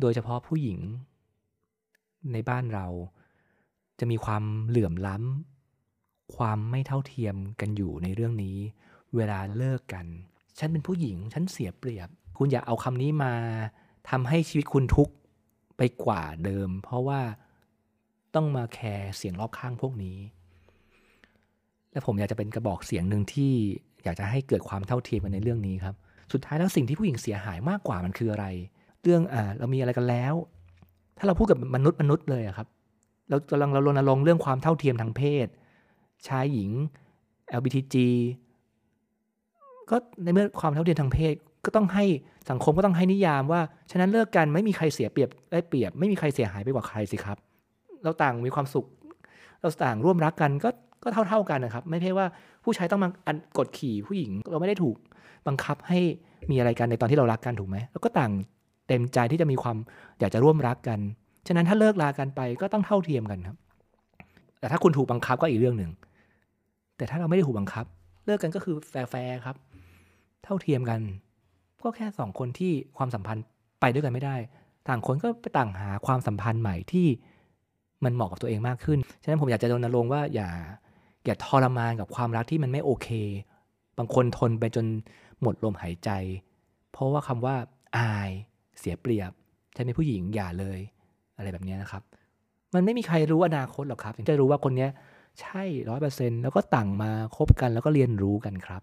โดยเฉพาะผู้หญิง ในบ้านเราจะมีความเหลื่อมล้ำ ความไม่เท่าเทียมกันอยู่ในเรื่องนี้ เวลาเลิกกัน ฉันเป็นผู้หญิง ฉันเสียเปรียบ คุณอย่าเอาคำนี้มาทำให้ชีวิตคุณทุกข์ไปกว่าเดิม เพราะว่าต้องมาแคร์เสียงรอบข้างพวกนี้ และผมอยากจะเป็นกระบอกเสียงหนึ่งที่อยากจะให้เกิดความเท่าเทียมกันในเรื่องนี้ครับ สุดท้ายแล้วสิ่งที่ผู้หญิงเสียหายมากกว่ามันคืออะไร เรื่องอ่าเรามีอะไรกันแล้ว ถ้าเราพูดกับมนุษย์มนุษย์เลยอะครับเรากำลังเรารณรงค์เรื่องความเท่าเทียมทางเพศ ชายหญิง LBTG ก็ในเมื่อความเท่าเทียมทางเพศก็ต้องให้สังคมก็ต้องให้นิยามว่า ฉะนั้นเลิกกันไม่มีใครเสียเปรียบได้เปรียบ ไม่มีใครเสียหายไปกว่าใครสิครับ เราต่างมีความสุข เราต่างร่วมรักกันก็ก็เท่าเท่ากันนะครับ ไม่ใช่ว่าผู้ชายต้องมากดขี่ผู้หญิง เราไม่ได้ถูกบังคับให้มีอะไรกันในตอนที่เรารักกันถูกไหมเราก็ต่าง เต็มใจที่จะมีความอยากจะร่วมรักกัน ฉะนั้นถ้าเลิกลากันไปก็ต้องเท่าเทียมกันครับ แต่ถ้าคุณถูกบังคับก็อีกเรื่องหนึ่ง แต่ถ้าเราไม่ได้ถูกบังคับ เลิกกันก็คือแฟร์ครับ เท่าเทียมกัน ก็แค่สองคนที่ความสัมพันธ์ไปด้วยกันไม่ได้ ต่างคนก็ไปต่างหาความสัมพันธ์ใหม่ที่มันเหมาะกับตัวเองมากขึ้น ฉะนั้นผมอยากจะรณรงค์ว่าอย่าอย่าทรมานกับความรักที่มันไม่โอเค บางคนทนไปจนหมดลมหายใจ เพราะว่าคำว่าอาย เสียเปรียบฉันเป็นผู้หญิงอย่าเลย อะไรแบบนี้นะครับ มันไม่มีใครรู้อนาคตหรอกครับถึงจะรู้ว่าคนนี้ใช่ร้อยเปอร์เซ็นต์แล้วก็ต่างมาคบกันแล้วก็เรียนรู้กันครับ